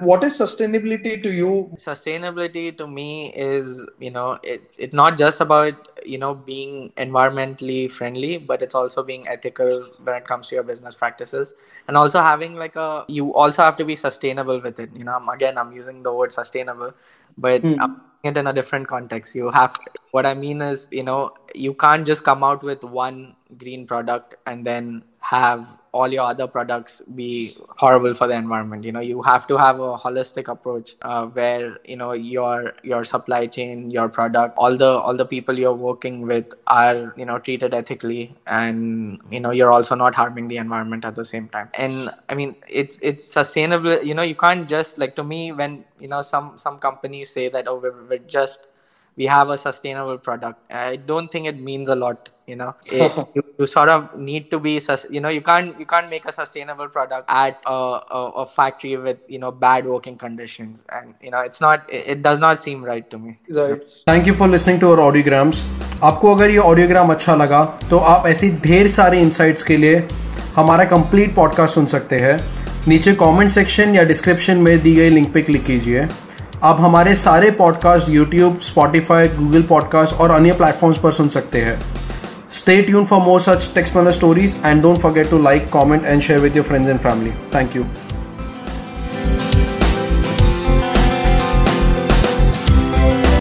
what is sustainability to you? Sustainability to me is you know it, it's not just about you know being environmentally friendly but it's also being ethical when it comes to your business practices. And also having like a you also have to be sustainable with it. You know I'm, again i'm using the word sustainable but mm. i'm it in a different context. You have to, what i mean is you know you can't just come out with one green product and then have all your other products be horrible for the environment. You know you have to have a holistic approach uh, where you know your your supply chain your product all the all the people you're working with are you know treated ethically and you know you're also not harming the environment at the same time. And i mean it's it's sustainable. You know you can't just like to me when you know some some companies say that oh we're, we're just we have a sustainable product i don't think it means a lot you know it, you, you, sort of need to be you know you can't you can't make a sustainable product at a, a, a, factory with you know bad working conditions and you know it's not it it does not seem right to me right thank you for listening to our audiograms आपको अगर ये audiogram अच्छा लगा तो आप ऐसी ढेर सारे इंसाइट्स के लिए हमारा कंप्लीट पॉडकास्ट सुन सकते हैं नीचे कमेंट सेक्शन या डिस्क्रिप्शन में दी गई लिंक पे क्लिक कीजिए आप हमारे सारे podcast YouTube Spotify Google podcast और अन्य प्लेटफॉर्म्स पर सुन सकते हैं। Stay tune for more such taxpayer stories and don't forget to like comment and share with your friends and family thank you